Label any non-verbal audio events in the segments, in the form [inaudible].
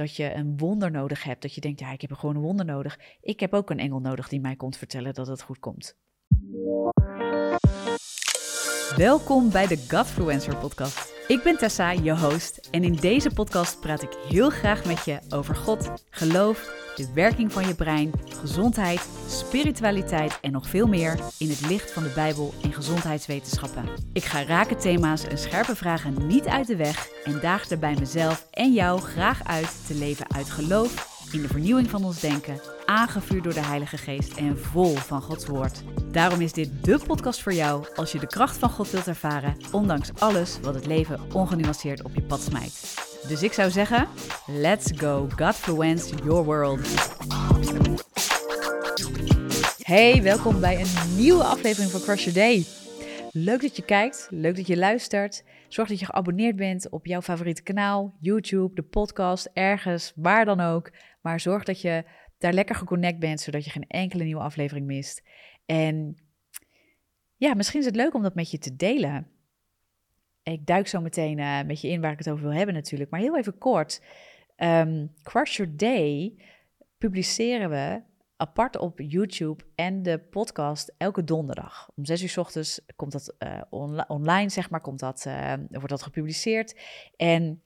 dat je een wonder nodig hebt. Dat je denkt, ja, ik heb gewoon een wonder nodig. Ik heb ook een engel nodig die mij komt vertellen dat het goed komt. Welkom bij de Godfluencer podcast. Ik ben Tessa, je host, en in deze podcast praat ik heel graag met je over God, geloof, de werking van je brein, gezondheid, spiritualiteit en nog veel meer in het licht van de Bijbel en gezondheidswetenschappen. Ik ga rake thema's en scherpe vragen niet uit de weg en daag daarbij mezelf en jou graag uit te leven uit geloof in de vernieuwing van ons denken, aangevuurd door de Heilige Geest en vol van Gods Woord. Daarom is dit de podcast voor jou als je de kracht van God wilt ervaren, ondanks alles wat het leven ongenuanceerd op je pad smijt. Dus ik zou zeggen, let's go, Godfluence your world. Hey, welkom bij een nieuwe aflevering van Crush Your Day. Leuk dat je kijkt, leuk dat je luistert. Zorg dat je geabonneerd bent op jouw favoriete kanaal, YouTube, de podcast, ergens, waar dan ook. Maar zorg dat je daar lekker geconnect bent, zodat je geen enkele nieuwe aflevering mist. En ja, misschien is het leuk om dat met je te delen. Ik duik zo meteen met je in waar ik het over wil hebben natuurlijk. Maar heel even kort. Um, Crush Your Day publiceren we apart op YouTube en de podcast elke donderdag. Om zes uur s ochtends komt dat uh, online, zeg maar, komt dat, uh, wordt dat gepubliceerd. En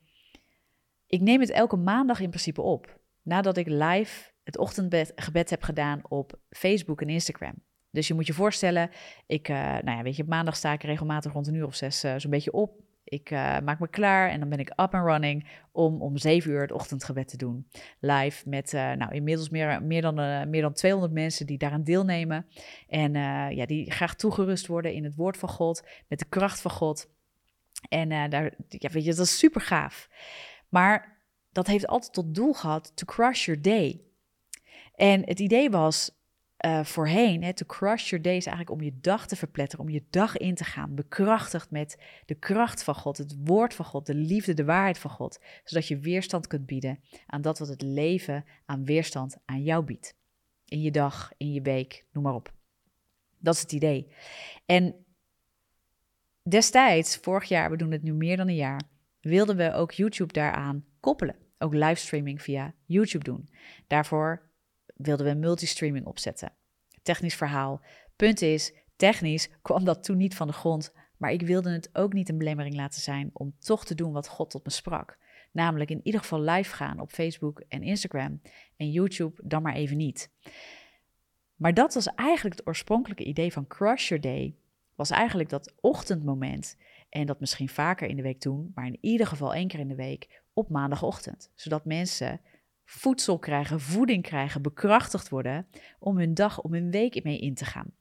ik neem het elke maandag in principe op. Nadat ik live het ochtendgebed heb gedaan op Facebook en Instagram. Dus je moet je voorstellen, ik, uh, nou ja, weet je, maandag sta ik regelmatig rond een uur of zes zo'n beetje op. Ik uh, maak me klaar en dan ben ik up and running om om zeven uur het ochtendgebed te doen. Live met, nou, inmiddels meer, meer, dan, meer dan 200 mensen die daaraan deelnemen. En ja, die graag toegerust worden in het woord van God, met de kracht van God. En daar, ja, weet je, dat is super gaaf. Maar dat heeft altijd tot doel gehad to crush your day. En het idee was uh, voorheen, hè, to crush your day is eigenlijk om je dag te verpletteren, om je dag in te gaan, bekrachtigd met de kracht van God, het woord van God, de liefde, de waarheid van God, zodat je weerstand kunt bieden aan dat wat het leven aan weerstand aan jou biedt. In je dag, in je week, noem maar op. Dat is het idee. En destijds, vorig jaar, we doen het nu meer dan een jaar, wilden we ook YouTube daaraan koppelen. Ook livestreaming via YouTube doen. Daarvoor wilden we multistreaming opzetten. Technisch verhaal. Punt is, technisch kwam dat toen niet van de grond, maar ik wilde het ook niet een belemmering laten zijn om toch te doen wat God tot me sprak. Namelijk in ieder geval live gaan op Facebook en Instagram en YouTube dan maar even niet. Maar dat was eigenlijk het oorspronkelijke idee van Crush Your Day. Was eigenlijk dat ochtendmoment en dat misschien vaker in de week doen, maar in ieder geval één keer in de week op maandagochtend. Zodat mensen voedsel krijgen, voeding krijgen, bekrachtigd worden om hun dag, om hun week mee in te gaan.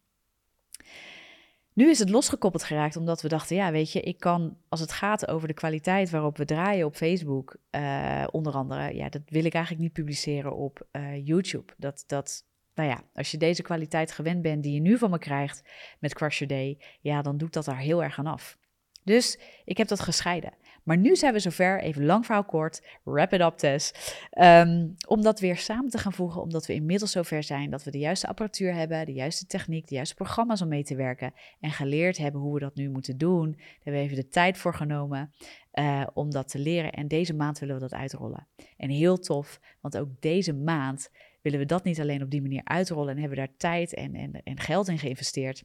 Nu is het losgekoppeld geraakt omdat we dachten, ja, weet je, ik kan als het gaat over de kwaliteit waarop we draaien op Facebook, uh, onder andere, ja, dat wil ik eigenlijk niet publiceren op uh, YouTube. Dat, dat, nou ja, als je deze kwaliteit gewend bent die je nu van me krijgt met Crush Your Day, ja, dan doet dat daar heel erg aan af. Dus ik heb dat gescheiden. Maar nu zijn we zover, even lang verhaal kort, wrap it up Tess, um, om dat weer samen te gaan voegen, omdat we inmiddels zover zijn dat we de juiste apparatuur hebben, de juiste techniek, de juiste programma's om mee te werken en geleerd hebben hoe we dat nu moeten doen. Daar hebben we even de tijd voor genomen uh, om dat te leren en deze maand willen we dat uitrollen. En heel tof, want ook deze maand willen we dat niet alleen op die manier uitrollen en hebben daar tijd en, en, en geld in geïnvesteerd.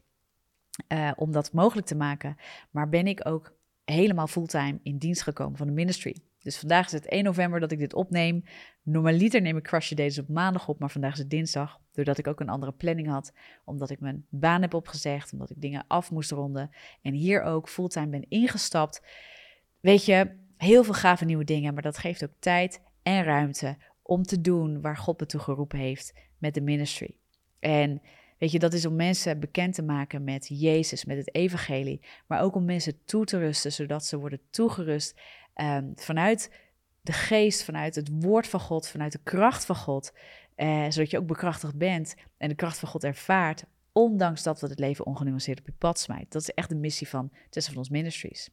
Uh, om dat mogelijk te maken, maar ben ik ook helemaal fulltime in dienst gekomen van de ministry. Dus vandaag is het 1 november dat ik dit opneem. Normaliter neem ik Crush Your Days op maandag op, maar vandaag is het dinsdag. Doordat ik ook een andere planning had. Omdat ik mijn baan heb opgezegd, omdat ik dingen af moest ronden. En hier ook fulltime ben ingestapt. Weet je, heel veel gave nieuwe dingen, maar dat geeft ook tijd en ruimte om te doen waar God me toe geroepen heeft met de ministry. En Weet je, dat is om mensen bekend te maken met Jezus, met het evangelie, maar ook om mensen toe te rusten, zodat ze worden toegerust um, vanuit de geest, vanuit het woord van God, vanuit de kracht van God, eh, zodat je ook bekrachtigd bent en de kracht van God ervaart, ondanks dat we het leven ongenuanceerd op je pad smijt. Dat is echt de missie van Tussen van ons Ministries.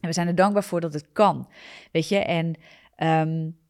En we zijn er dankbaar voor dat het kan, weet je, en... Um,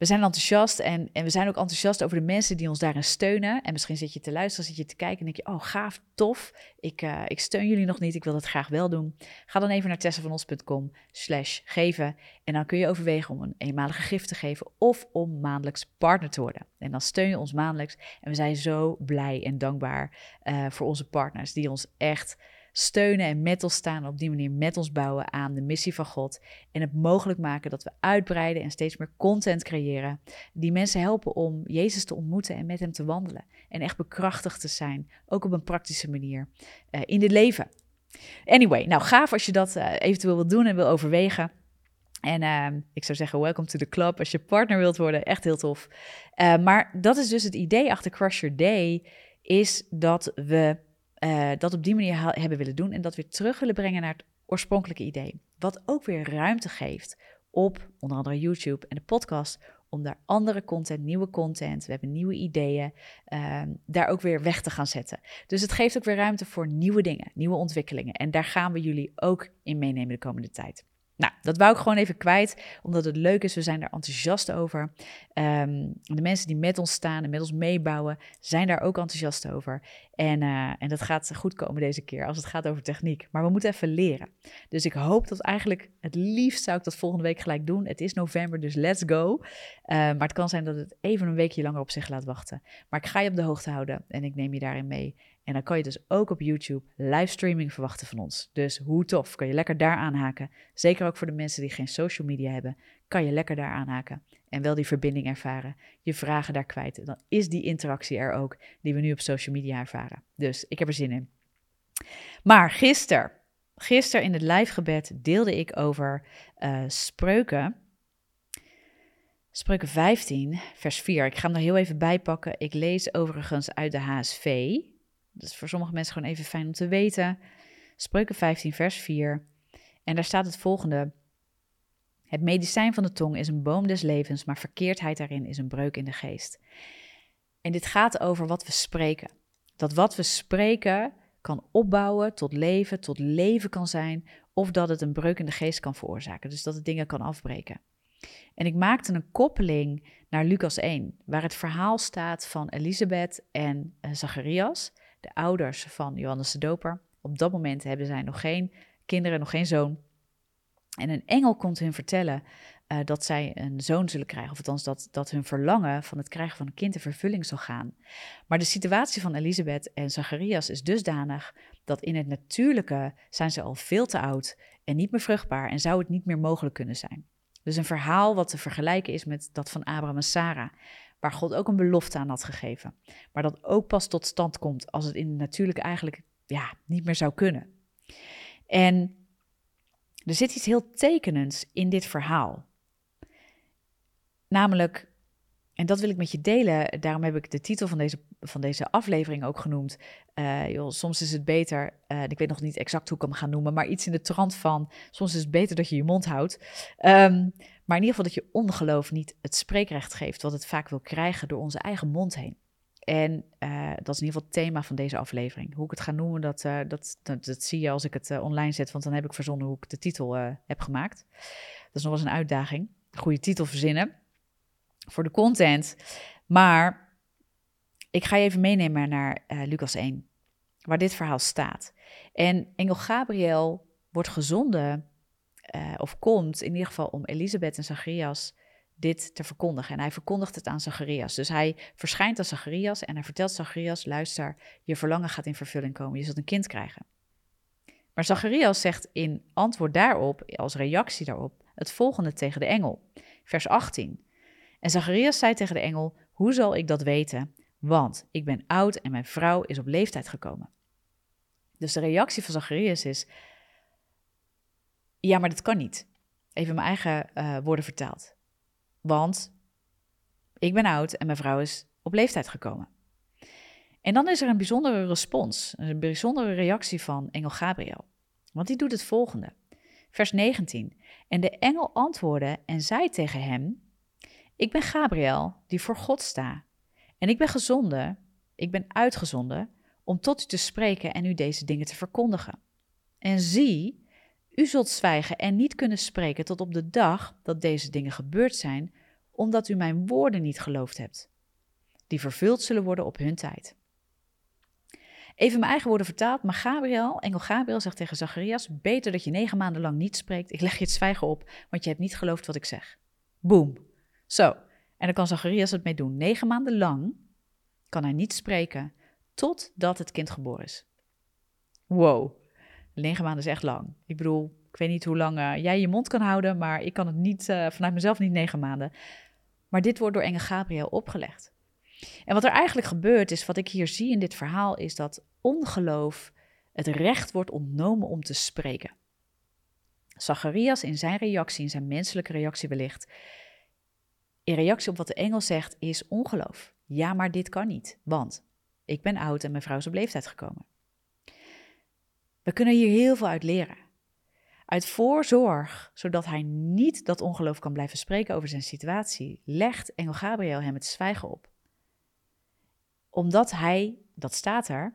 we zijn enthousiast en, en we zijn ook enthousiast over de mensen die ons daarin steunen. En misschien zit je te luisteren, zit je te kijken en denk je, oh gaaf, tof. Ik, uh, ik steun jullie nog niet, ik wil dat graag wel doen. Ga dan even naar tessavanos.com slash geven. En dan kun je overwegen om een eenmalige gift te geven of om maandelijks partner te worden. En dan steun je ons maandelijks. En we zijn zo blij en dankbaar uh, voor onze partners die ons echt steunen en met ons staan. Op die manier met ons bouwen aan de missie van God. En het mogelijk maken dat we uitbreiden en steeds meer content creëren. Die mensen helpen om Jezus te ontmoeten en met hem te wandelen. En echt bekrachtigd te zijn, ook op een praktische manier, uh, in dit leven. Anyway, nou gaaf als je dat uh, eventueel wil doen en wil overwegen. En uh, ik zou zeggen, welcome to the club. Als je partner wilt worden, echt heel tof. Uh, maar dat is dus het idee achter Crush Your Day, is dat we uh, dat op die manier hebben willen doen en dat weer terug willen brengen naar het oorspronkelijke idee. Wat ook weer ruimte geeft op onder andere YouTube en de podcast om daar andere content, nieuwe content, we hebben nieuwe ideeën, uh, daar ook weer weg te gaan zetten. Dus het geeft ook weer ruimte voor nieuwe dingen, nieuwe ontwikkelingen. En daar gaan we jullie ook in meenemen de komende tijd. Nou, dat wou ik gewoon even kwijt, omdat het leuk is. We zijn er enthousiast over. Um, de mensen die met ons staan en met ons meebouwen, zijn daar ook enthousiast over. En, uh, en dat gaat goed komen deze keer als het gaat over techniek. Maar we moeten even leren. Dus ik hoop dat eigenlijk, het liefst zou ik dat volgende week gelijk doen. Het is november, dus let's go. Uh, maar het kan zijn dat het even een weekje langer op zich laat wachten. Maar ik ga je op de hoogte houden en ik neem je daarin mee. En dan kan je dus ook op YouTube livestreaming verwachten van ons. Dus hoe tof, kan je lekker daar aanhaken. Zeker ook voor de mensen die geen social media hebben, kan je lekker daar aanhaken. En wel die verbinding ervaren, je vragen daar kwijt. Dan is die interactie er ook, die we nu op social media ervaren. Dus ik heb er zin in. Maar gisteren, gisteren in het live gebed deelde ik over uh, spreuken. Spreuken 15, vers 4. Ik ga hem er heel even bij pakken. Ik lees overigens uit de HSV. Dat is voor sommige mensen gewoon even fijn om te weten. Spreuken 15, vers 4. En daar staat het volgende. Het medicijn van de tong is een boom des levens, maar verkeerdheid daarin is een breuk in de geest. En dit gaat over wat we spreken. Dat wat we spreken kan opbouwen tot leven, tot leven kan zijn, of dat het een breuk in de geest kan veroorzaken. Dus dat het dingen kan afbreken. En ik maakte een koppeling naar Lucas 1, waar het verhaal staat van Elisabeth en uh, Zacharias de ouders van Johannes de Doper. Op dat moment hebben zij nog geen kinderen, nog geen zoon. En een engel komt hun vertellen uh, dat zij een zoon zullen krijgen, of althans dat, dat hun verlangen van het krijgen van een kind in vervulling zal gaan. Maar de situatie van Elisabeth en Zacharias is dusdanig dat in het natuurlijke zijn ze al veel te oud en niet meer vruchtbaar en zou het niet meer mogelijk kunnen zijn. Dus een verhaal wat te vergelijken is met dat van Abraham en Sarah, waar God ook een belofte aan had gegeven. Maar dat ook pas tot stand komt als het in het natuurlijke eigenlijk ja, niet meer zou kunnen. En er zit iets heel tekenends in dit verhaal. Namelijk, en dat wil ik met je delen, daarom heb ik de titel van deze, van deze aflevering ook genoemd. Uh, joh, soms is het beter, uh, ik weet nog niet exact hoe ik hem ga noemen, maar iets in de trant van, soms is het beter dat je je mond houdt. Um, maar in ieder geval dat je ongeloof niet het spreekrecht geeft, wat het vaak wil krijgen door onze eigen mond heen. En uh, dat is in ieder geval het thema van deze aflevering. Hoe ik het ga noemen, dat, dat, dat, zie je als ik het online zet, want dan heb ik verzonnen hoe ik de titel heb gemaakt. Dat is nog eens een uitdaging. Goede titel verzinnen voor de content. Maar ik ga je even meenemen naar Lucas 1, waar dit verhaal staat. En engel Gabriel wordt gezonden uh, of komt in ieder geval om Elisabeth en Zacharias dit te verkondigen. En hij verkondigt het aan Zacharias. Dus hij verschijnt aan Zacharias en hij vertelt Zacharias: luister, je verlangen gaat in vervulling komen, je zult een kind krijgen. Maar Zacharias zegt in antwoord daarop, als reactie daarop, het volgende tegen de engel. Vers 18. En Zacharias zei tegen de engel: Hoe zal ik dat weten? Want ik ben oud en mijn vrouw is op leeftijd gekomen. Dus de reactie van Zacharias is: ja, maar dat kan niet. Even mijn eigen uh, woorden vertaald. Want ik ben oud en mijn vrouw is op leeftijd gekomen. En dan is er een bijzondere respons, een bijzondere reactie van engel Gabriel. Want die doet het volgende. Vers 19. En de engel antwoordde en zei tegen hem: Ik ben Gabriel, die voor God sta. En ik ben gezonden, ik ben uitgezonden om tot u te spreken en u deze dingen te verkondigen. En zie, u zult zwijgen en niet kunnen spreken tot op de dag dat deze dingen gebeurd zijn, omdat u mijn woorden niet geloofd hebt, die vervuld zullen worden op hun tijd. Even mijn eigen woorden vertaald, maar Gabriel, engel Gabriel zegt tegen Zacharias, beter dat je negen maanden lang niet spreekt, ik leg je het zwijgen op, want je hebt niet geloofd wat ik zeg. Boom. Zo, en dan kan Zacharias het mee doen. Negen maanden lang kan hij niet spreken, totdat het kind geboren is. Wow, negen maanden is echt lang. Ik bedoel, ik weet niet hoe lang uh, jij je mond kan houden, maar ik kan het niet, uh, vanuit mezelf niet negen maanden. Maar dit wordt door engel Gabriel opgelegd. En wat er eigenlijk gebeurt is, wat ik hier zie in dit verhaal, is dat ongeloof het recht wordt ontnomen om te spreken. Zacharias in zijn reactie, in zijn menselijke reactie wellicht, in reactie op wat de engel zegt, is ongeloof. Ja, maar dit kan niet, want ik ben oud en mijn vrouw is op leeftijd gekomen. We kunnen hier heel veel uit leren. Uit voorzorg, zodat hij niet dat ongeloof kan blijven spreken over zijn situatie, legt engel Gabriel hem het zwijgen op. Omdat hij, dat staat er,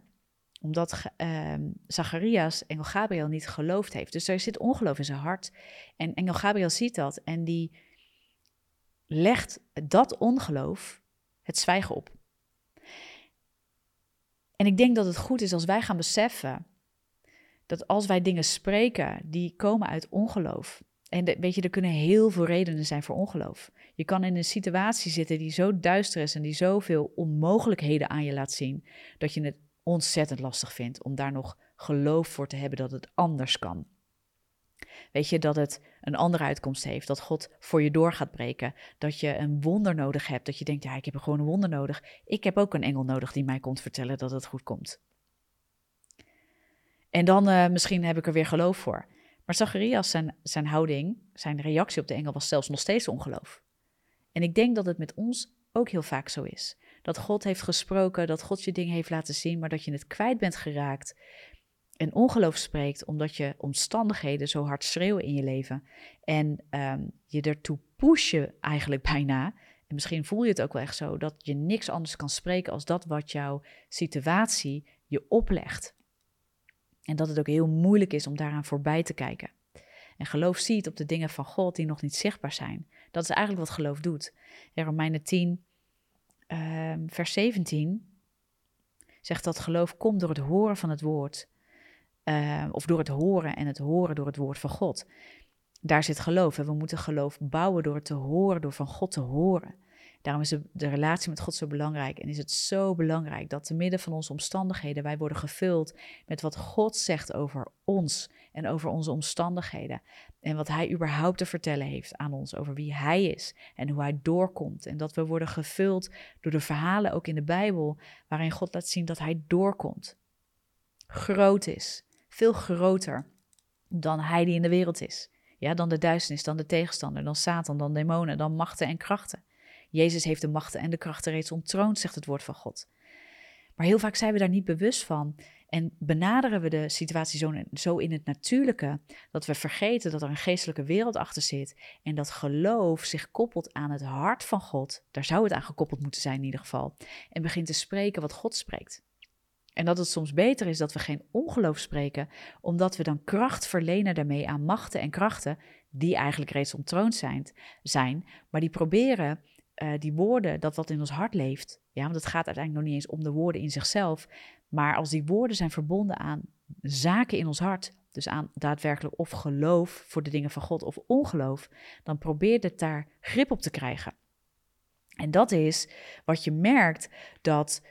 omdat uh, Zacharias engel Gabriel niet geloofd heeft. Dus er zit ongeloof in zijn hart. En engel Gabriel ziet dat en die legt dat ongeloof het zwijgen op. En ik denk dat het goed is als wij gaan beseffen dat als wij dingen spreken die komen uit ongeloof. En weet je, er kunnen heel veel redenen zijn voor ongeloof. Je kan in een situatie zitten die zo duister is en die zoveel onmogelijkheden aan je laat zien, dat je het ontzettend lastig vindt om daar nog geloof voor te hebben dat het anders kan. Weet je dat het een andere uitkomst heeft, dat God voor je door gaat breken, dat je een wonder nodig hebt, dat je denkt, ja, ik heb gewoon een wonder nodig. Ik heb ook een engel nodig die mij komt vertellen dat het goed komt. En dan uh, misschien heb ik er weer geloof voor. Maar Zacharias, zijn, zijn houding, zijn reactie op de engel was zelfs nog steeds ongeloof. En ik denk dat het met ons ook heel vaak zo is. Dat God heeft gesproken, dat God je dingen heeft laten zien, maar dat je het kwijt bent geraakt. En ongeloof spreekt omdat je omstandigheden zo hard schreeuwen in je leven. En um, je ertoe pushen eigenlijk [laughs] bijna. En misschien voel je het ook wel echt zo, dat je niks anders kan spreken als dat wat jouw situatie je oplegt. En dat het ook heel moeilijk is om daaraan voorbij te kijken. En geloof ziet op de dingen van God die nog niet zichtbaar zijn. Dat is eigenlijk wat geloof doet. In Romeinen 10, uh, vers 17 zegt dat geloof komt door het horen van het woord. Uh, of door het horen en het horen door het woord van God. Daar zit geloof. En we moeten geloof bouwen door het te horen, door van God te horen. Daarom is de, relatie met God zo belangrijk. En is het zo belangrijk dat te midden van onze omstandigheden wij worden gevuld met wat God zegt over ons en over onze omstandigheden. En wat Hij überhaupt te vertellen heeft aan ons over wie Hij is en hoe Hij doorkomt. En dat we worden gevuld door de verhalen ook in de Bijbel waarin God laat zien dat Hij doorkomt. Groot is, veel groter dan Hij die in de wereld is. Ja, dan de duisternis, dan de tegenstander, dan Satan, dan demonen, dan machten en krachten. Jezus heeft de machten en de krachten reeds ontroond, zegt het woord van God. Maar heel vaak zijn we daar niet bewust van en benaderen we de situatie zo, zo in het natuurlijke dat we vergeten dat er een geestelijke wereld achter zit en dat geloof zich koppelt aan het hart van God. Daar zou het aan gekoppeld moeten zijn in ieder geval. En begint te spreken wat God spreekt. En dat het soms beter is dat we geen ongeloof spreken, omdat we dan kracht verlenen daarmee aan machten en krachten die eigenlijk reeds ontroond zijn, zijn maar die proberen uh, die woorden, dat wat in ons hart leeft. Ja, want het gaat uiteindelijk nog niet eens om de woorden in zichzelf. Maar als die woorden zijn verbonden aan zaken in ons hart, dus aan daadwerkelijk of geloof voor de dingen van God of ongeloof, dan probeert het daar grip op te krijgen. En dat is wat je merkt dat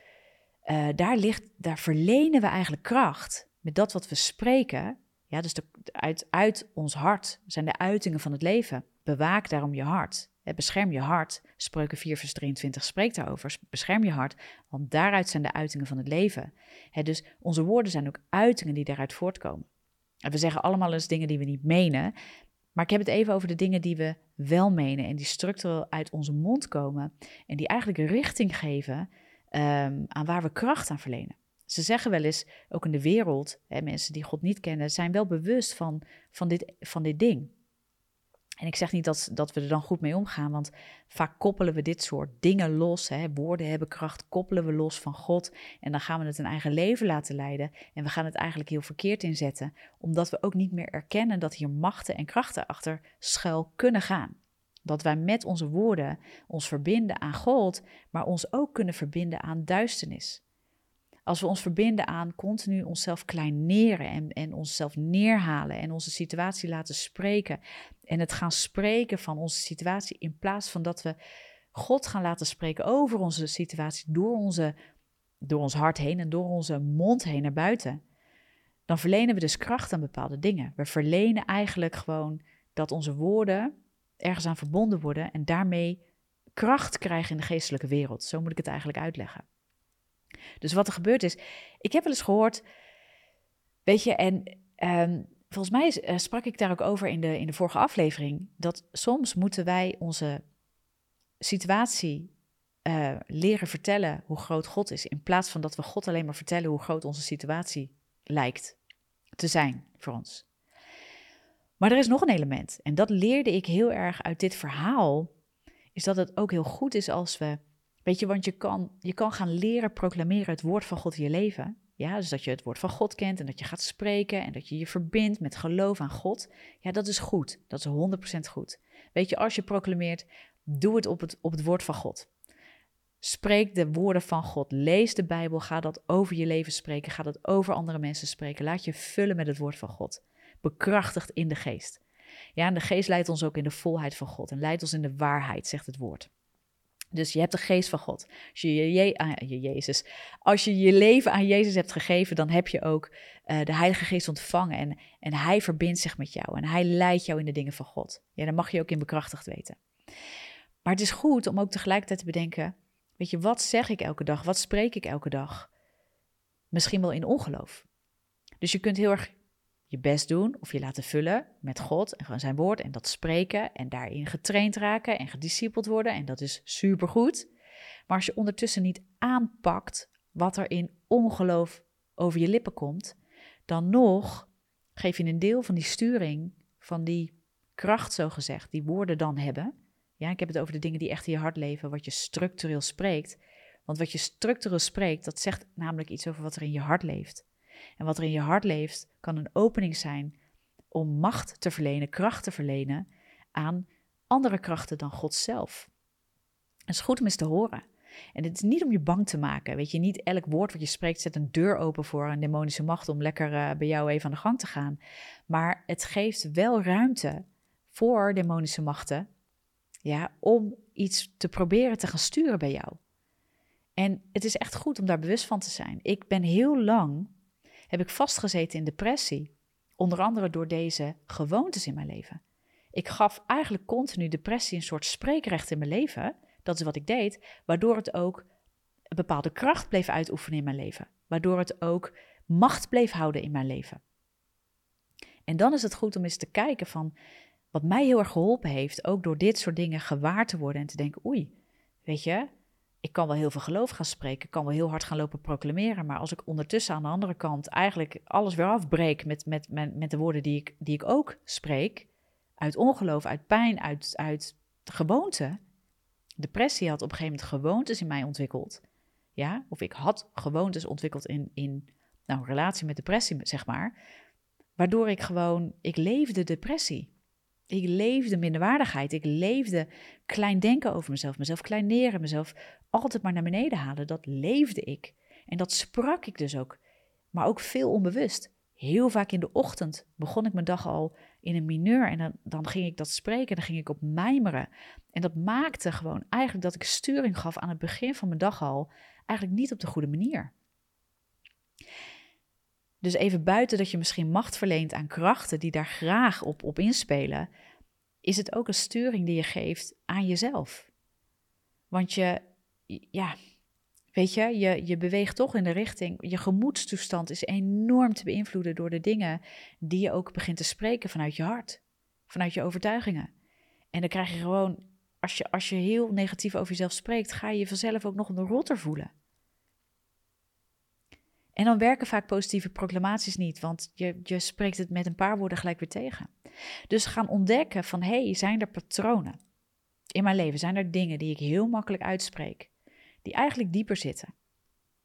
uh, daar ligt, daar verlenen we eigenlijk kracht met dat wat we spreken. Ja, dus de, uit, uit ons hart zijn de uitingen van het leven. Bewaak daarom je hart. Bescherm je hart. Spreuken 4, vers 23 spreekt daarover. Bescherm je hart, want daaruit zijn de uitingen van het leven. dus onze woorden zijn ook uitingen die daaruit voortkomen. En we zeggen allemaal eens dingen die we niet menen. Maar ik heb het even over de dingen die we wel menen en die structureel uit onze mond komen. En die eigenlijk richting geven um, aan waar we kracht aan verlenen. Ze zeggen wel eens, ook in de wereld, hè, mensen die God niet kennen, zijn wel bewust van, van, dit, van dit ding. En ik zeg niet dat, dat we er dan goed mee omgaan, want vaak koppelen we dit soort dingen los. Hè. Woorden hebben kracht, koppelen we los van God. En dan gaan we het een eigen leven laten leiden. En we gaan het eigenlijk heel verkeerd inzetten, omdat we ook niet meer erkennen dat hier machten en krachten achter schuil kunnen gaan. Dat wij met onze woorden ons verbinden aan God, maar ons ook kunnen verbinden aan duisternis. Als we ons verbinden aan continu onszelf kleineren en, en onszelf neerhalen en onze situatie laten spreken. En het gaan spreken van onze situatie in plaats van dat we God gaan laten spreken over onze situatie door, onze, door ons hart heen en door onze mond heen naar buiten. Dan verlenen we dus kracht aan bepaalde dingen. We verlenen eigenlijk gewoon dat onze woorden ergens aan verbonden worden en daarmee kracht krijgen in de geestelijke wereld. Zo moet ik het eigenlijk uitleggen. Dus wat er gebeurd is, ik heb wel eens gehoord, weet je, en ehm, volgens mij eh, sprak ik daar ook over in de, in de vorige aflevering, dat soms moeten wij onze situatie uh, leren vertellen hoe groot God is, in plaats van dat we God alleen maar vertellen hoe groot onze situatie lijkt te zijn voor ons. Maar er is nog een element, en dat leerde ik heel erg uit dit verhaal, is dat het ook heel goed is als we Weet je, want je kan, je kan gaan leren proclameren het woord van God in je leven. Ja, dus dat je het woord van God kent en dat je gaat spreken en dat je je verbindt met geloof aan God. Ja, dat is goed. Dat is 100% goed. Weet je, als je proclameert, doe het op het, op het woord van God. Spreek de woorden van God. Lees de Bijbel. Ga dat over je leven spreken. Ga dat over andere mensen spreken. Laat je vullen met het woord van God. Bekrachtigd in de geest. Ja, en de geest leidt ons ook in de volheid van God en leidt ons in de waarheid, zegt het woord. Dus je hebt de geest van God. Als je je, ah, je, Jezus, als je je leven aan Jezus hebt gegeven, dan heb je ook uh, de Heilige Geest ontvangen. En, en Hij verbindt zich met jou en Hij leidt jou in de dingen van God. Ja, dan mag je ook in bekrachtigd weten. Maar het is goed om ook tegelijkertijd te bedenken: weet je, wat zeg ik elke dag? Wat spreek ik elke dag? Misschien wel in ongeloof. Dus je kunt heel erg je best doen of je laten vullen met God en zijn woord en dat spreken en daarin getraind raken en gediscipeld worden en dat is supergoed. Maar als je ondertussen niet aanpakt wat er in ongeloof over je lippen komt, dan nog geef je een deel van die sturing, van die kracht zo gezegd, die woorden dan hebben. Ja, ik heb het over de dingen die echt in je hart leven, wat je structureel spreekt. Want wat je structureel spreekt, dat zegt namelijk iets over wat er in je hart leeft. En wat er in je hart leeft, kan een opening zijn om macht te verlenen, kracht te verlenen aan andere krachten dan God zelf. Het is goed om eens te horen. En het is niet om je bang te maken. Weet je, niet elk woord wat je spreekt zet een deur open voor een demonische macht om lekker uh, bij jou even aan de gang te gaan. Maar het geeft wel ruimte voor demonische machten ja, om iets te proberen te gaan sturen bij jou. En het is echt goed om daar bewust van te zijn. Ik ben heel lang heb ik vastgezeten in depressie. Onder andere door deze gewoontes in mijn leven. Ik gaf eigenlijk continu depressie een soort spreekrecht in mijn leven. Dat is wat ik deed, waardoor het ook een bepaalde kracht bleef uitoefenen in mijn leven. Waardoor het ook macht bleef houden in mijn leven. En dan is het goed om eens te kijken van wat mij heel erg geholpen heeft, ook door dit soort dingen gewaar te worden en te denken, oei, weet je, ik kan wel heel veel geloof gaan spreken, kan wel heel hard gaan lopen proclameren, maar als ik ondertussen aan de andere kant eigenlijk alles weer afbreek met, met, met, met de woorden die ik, die ik ook spreek, uit ongeloof, uit pijn, uit, uit gewoonte. Depressie had op een gegeven moment gewoontes in mij ontwikkeld. Ja, of ik had gewoontes ontwikkeld in, in nou, relatie met depressie, zeg maar. Waardoor ik gewoon, ik leefde depressie. Ik leefde minderwaardigheid. Ik leefde klein denken over mezelf, mezelf kleineren, mezelf altijd maar naar beneden halen. Dat leefde ik. En dat sprak ik dus ook. Maar ook veel onbewust. Heel vaak in de ochtend begon ik mijn dag al in een mineur. En dan, dan ging ik dat spreken, dan ging ik op mijmeren. En dat maakte gewoon eigenlijk dat ik sturing gaf aan het begin van mijn dag al. Eigenlijk niet op de goede manier. Dus even buiten dat je misschien macht verleent aan krachten die daar graag op, op inspelen, is het ook een sturing die je geeft aan jezelf. Want je, ja, weet je, je, je beweegt toch in de richting, je gemoedstoestand is enorm te beïnvloeden door de dingen die je ook begint te spreken vanuit je hart, vanuit je overtuigingen. En dan krijg je gewoon, als je, als je heel negatief over jezelf spreekt, ga je je vanzelf ook nog een rotter voelen. En dan werken vaak positieve proclamaties niet, want je, je spreekt het met een paar woorden gelijk weer tegen. Dus gaan ontdekken van, hé, hey, zijn er patronen in mijn leven? Zijn er dingen die ik heel makkelijk uitspreek, die eigenlijk dieper zitten?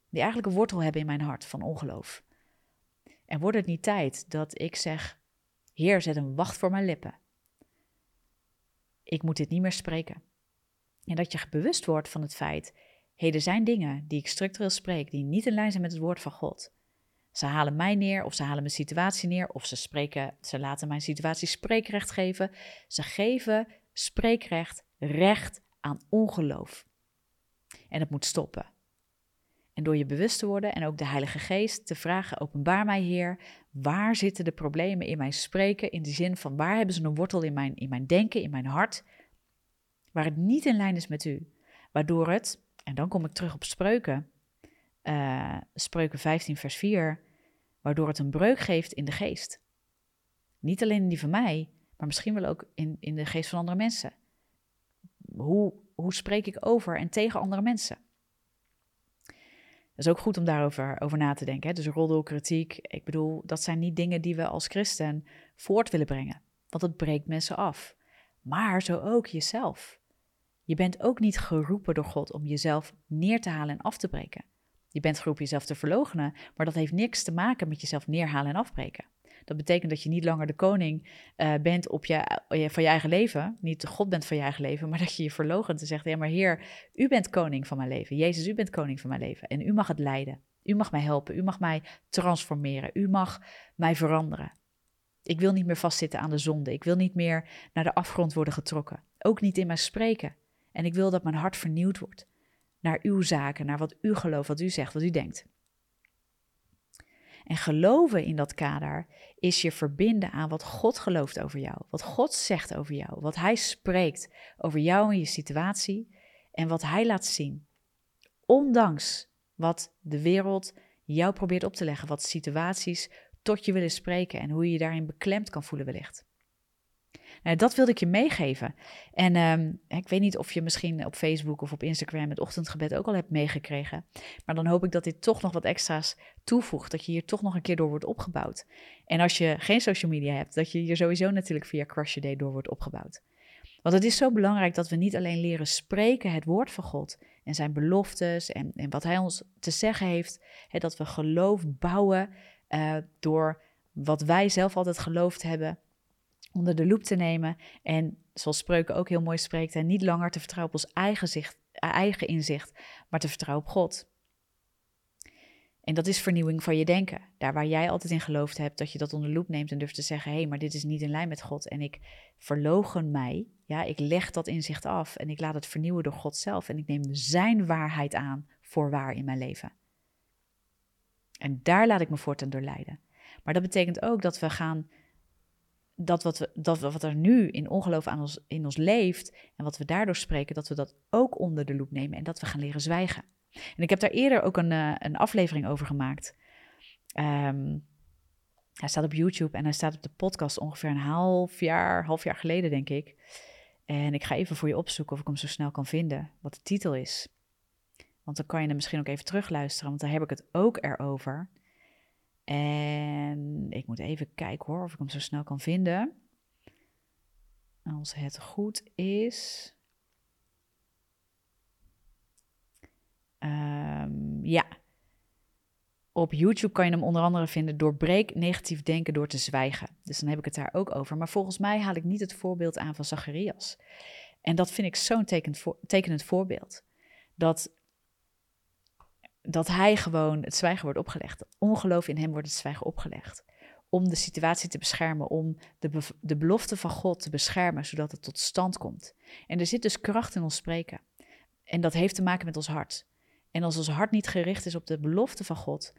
Die eigenlijk een wortel hebben in mijn hart van ongeloof? En wordt het niet tijd dat ik zeg, Heer, zet een wacht voor mijn lippen. ik moet dit niet meer spreken. En dat je bewust wordt van het feit, er zijn dingen die ik structureel spreek, die niet in lijn zijn met het woord van God. Ze halen mij neer of ze halen mijn situatie neer of ze, spreken, ze laten mijn situatie spreekrecht geven. Ze geven spreekrecht recht aan ongeloof. En dat moet stoppen. En door je bewust te worden en ook de Heilige Geest te vragen: Openbaar mij, Heer, waar zitten de problemen in mijn spreken? In de zin van waar hebben ze een wortel in mijn, in mijn denken, in mijn hart, waar het niet in lijn is met u. Waardoor het, en dan kom ik terug op spreuken, uh, spreuken 15, vers 4, waardoor het een breuk geeft in de geest. Niet alleen in die van mij, maar misschien wel ook in, in de geest van andere mensen. Hoe, hoe spreek ik over en tegen andere mensen? Dat is ook goed om daarover over na te denken. Hè? Dus roddel, kritiek. Ik bedoel, dat zijn niet dingen die we als christen voort willen brengen. Want het breekt mensen af. Maar zo ook jezelf. Je bent ook niet geroepen door God om jezelf neer te halen en af te breken. Je bent geroepen jezelf te verloochenen, maar dat heeft niks te maken met jezelf neerhalen en afbreken. Dat betekent dat je niet langer de koning uh, bent op je, uh, van je eigen leven. Niet de God bent van je eigen leven, maar dat je je verloochent en zegt: Ja, maar Heer, u bent koning van mijn leven. Jezus, u bent koning van mijn leven. En u mag het leiden. U mag mij helpen. U mag mij transformeren. U mag mij veranderen. Ik wil niet meer vastzitten aan de zonde. Ik wil niet meer naar de afgrond worden getrokken. Ook niet in mijn spreken. En ik wil dat mijn hart vernieuwd wordt. Naar uw zaken, naar wat u gelooft, wat u zegt, wat u denkt. En geloven in dat kader is je verbinden aan wat God gelooft over jou, wat God zegt over jou, wat Hij spreekt over jou en je situatie en wat Hij laat zien. Ondanks wat de wereld jou probeert op te leggen, wat situaties tot je willen spreken en hoe je je daarin beklemd kan voelen wellicht. Nou, dat wilde ik je meegeven. En ehm, ik weet niet of je misschien op Facebook of op Instagram het ochtendgebed ook al hebt meegekregen. Maar dan hoop ik dat dit toch nog wat extra's toevoegt. Dat je hier toch nog een keer door wordt opgebouwd. En als je geen social media hebt, dat je hier sowieso natuurlijk via Crush Your Day door wordt opgebouwd. Want het is zo belangrijk dat we niet alleen leren spreken het woord van God en zijn beloftes en, en wat hij ons te zeggen heeft. Hè, dat we geloof bouwen uh, door wat wij zelf altijd geloofd hebben onder de loep te nemen. En zoals Spreuken ook heel mooi spreekt, en niet langer te vertrouwen op ons eigen, zicht, eigen inzicht, maar te vertrouwen op God. En dat is vernieuwing van je denken. Daar waar jij altijd in geloofd hebt, dat je dat onder de loep neemt en durft te zeggen: hé, hey, maar dit is niet in lijn met God. En ik verlogen mij. Ja, ik leg dat inzicht af en ik laat het vernieuwen door God zelf. En ik neem zijn waarheid aan voor waar in mijn leven. En daar laat ik me voortaan door leiden. Maar dat betekent ook dat we gaan dat wat, we, dat wat er nu in ongeloof aan ons, in ons leeft en wat we daardoor spreken, dat we dat ook onder de loep nemen en dat we gaan leren zwijgen. En ik heb daar eerder ook een, uh, een aflevering over gemaakt. Um, hij staat op YouTube en hij staat op de podcast ongeveer een half jaar, half jaar geleden, denk ik. En ik ga even voor je opzoeken of ik hem zo snel kan vinden, wat de titel is. Want dan kan je hem misschien ook even terugluisteren, want daar heb ik het ook erover. En ik moet even kijken hoor, of ik hem zo snel kan vinden. Als het goed is. Um, ja. Op YouTube kan je hem onder andere vinden. Doorbreek negatief denken door te zwijgen. Dus dan heb ik het daar ook over. Maar volgens mij haal ik niet het voorbeeld aan van Zacharias. En dat vind ik zo'n tekenend voorbeeld. Dat dat hij gewoon het zwijgen wordt opgelegd. Ongeloof in hem wordt het zwijgen opgelegd. Om de situatie te beschermen, om de, de belofte van God te beschermen, zodat het tot stand komt. En er zit dus kracht in ons spreken. En dat heeft te maken met ons hart. En als ons hart niet gericht is op de belofte van God,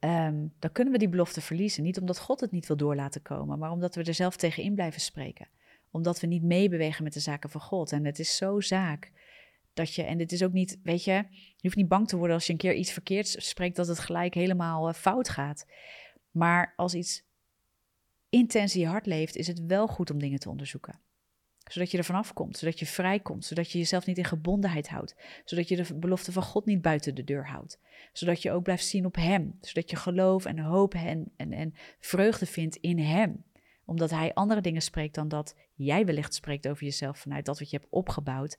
um, dan kunnen we die belofte verliezen. Niet omdat God het niet wil door laten komen, maar omdat we er zelf tegenin blijven spreken. Omdat we niet meebewegen met de zaken van God. En het is zo zaak dat je, en dit is ook niet, weet je, je hoeft niet bang te worden als je een keer iets verkeerds spreekt, dat het gelijk helemaal uh, fout gaat. Maar als iets intens in je hart leeft, is het wel goed om dingen te onderzoeken. Zodat je er vanaf komt, zodat je vrijkomt, zodat je jezelf niet in gebondenheid houdt. Zodat je de belofte van God niet buiten de deur houdt. Zodat je ook blijft zien op Hem. Zodat je geloof en hoop en, en, en vreugde vindt in Hem omdat hij andere dingen spreekt dan dat jij wellicht spreekt over jezelf vanuit dat wat je hebt opgebouwd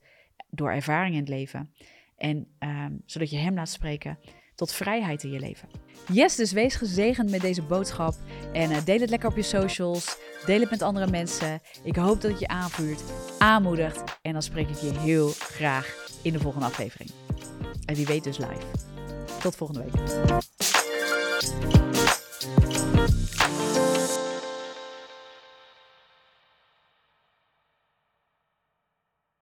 door ervaring in het leven. En um, zodat je hem laat spreken tot vrijheid in je leven. Yes, dus wees gezegend met deze boodschap en uh, deel het lekker op je socials. Deel het met andere mensen. Ik hoop dat het je aanvuurt, aanmoedigt en dan spreek ik je heel graag in de volgende aflevering. En wie weet dus live. Tot volgende week.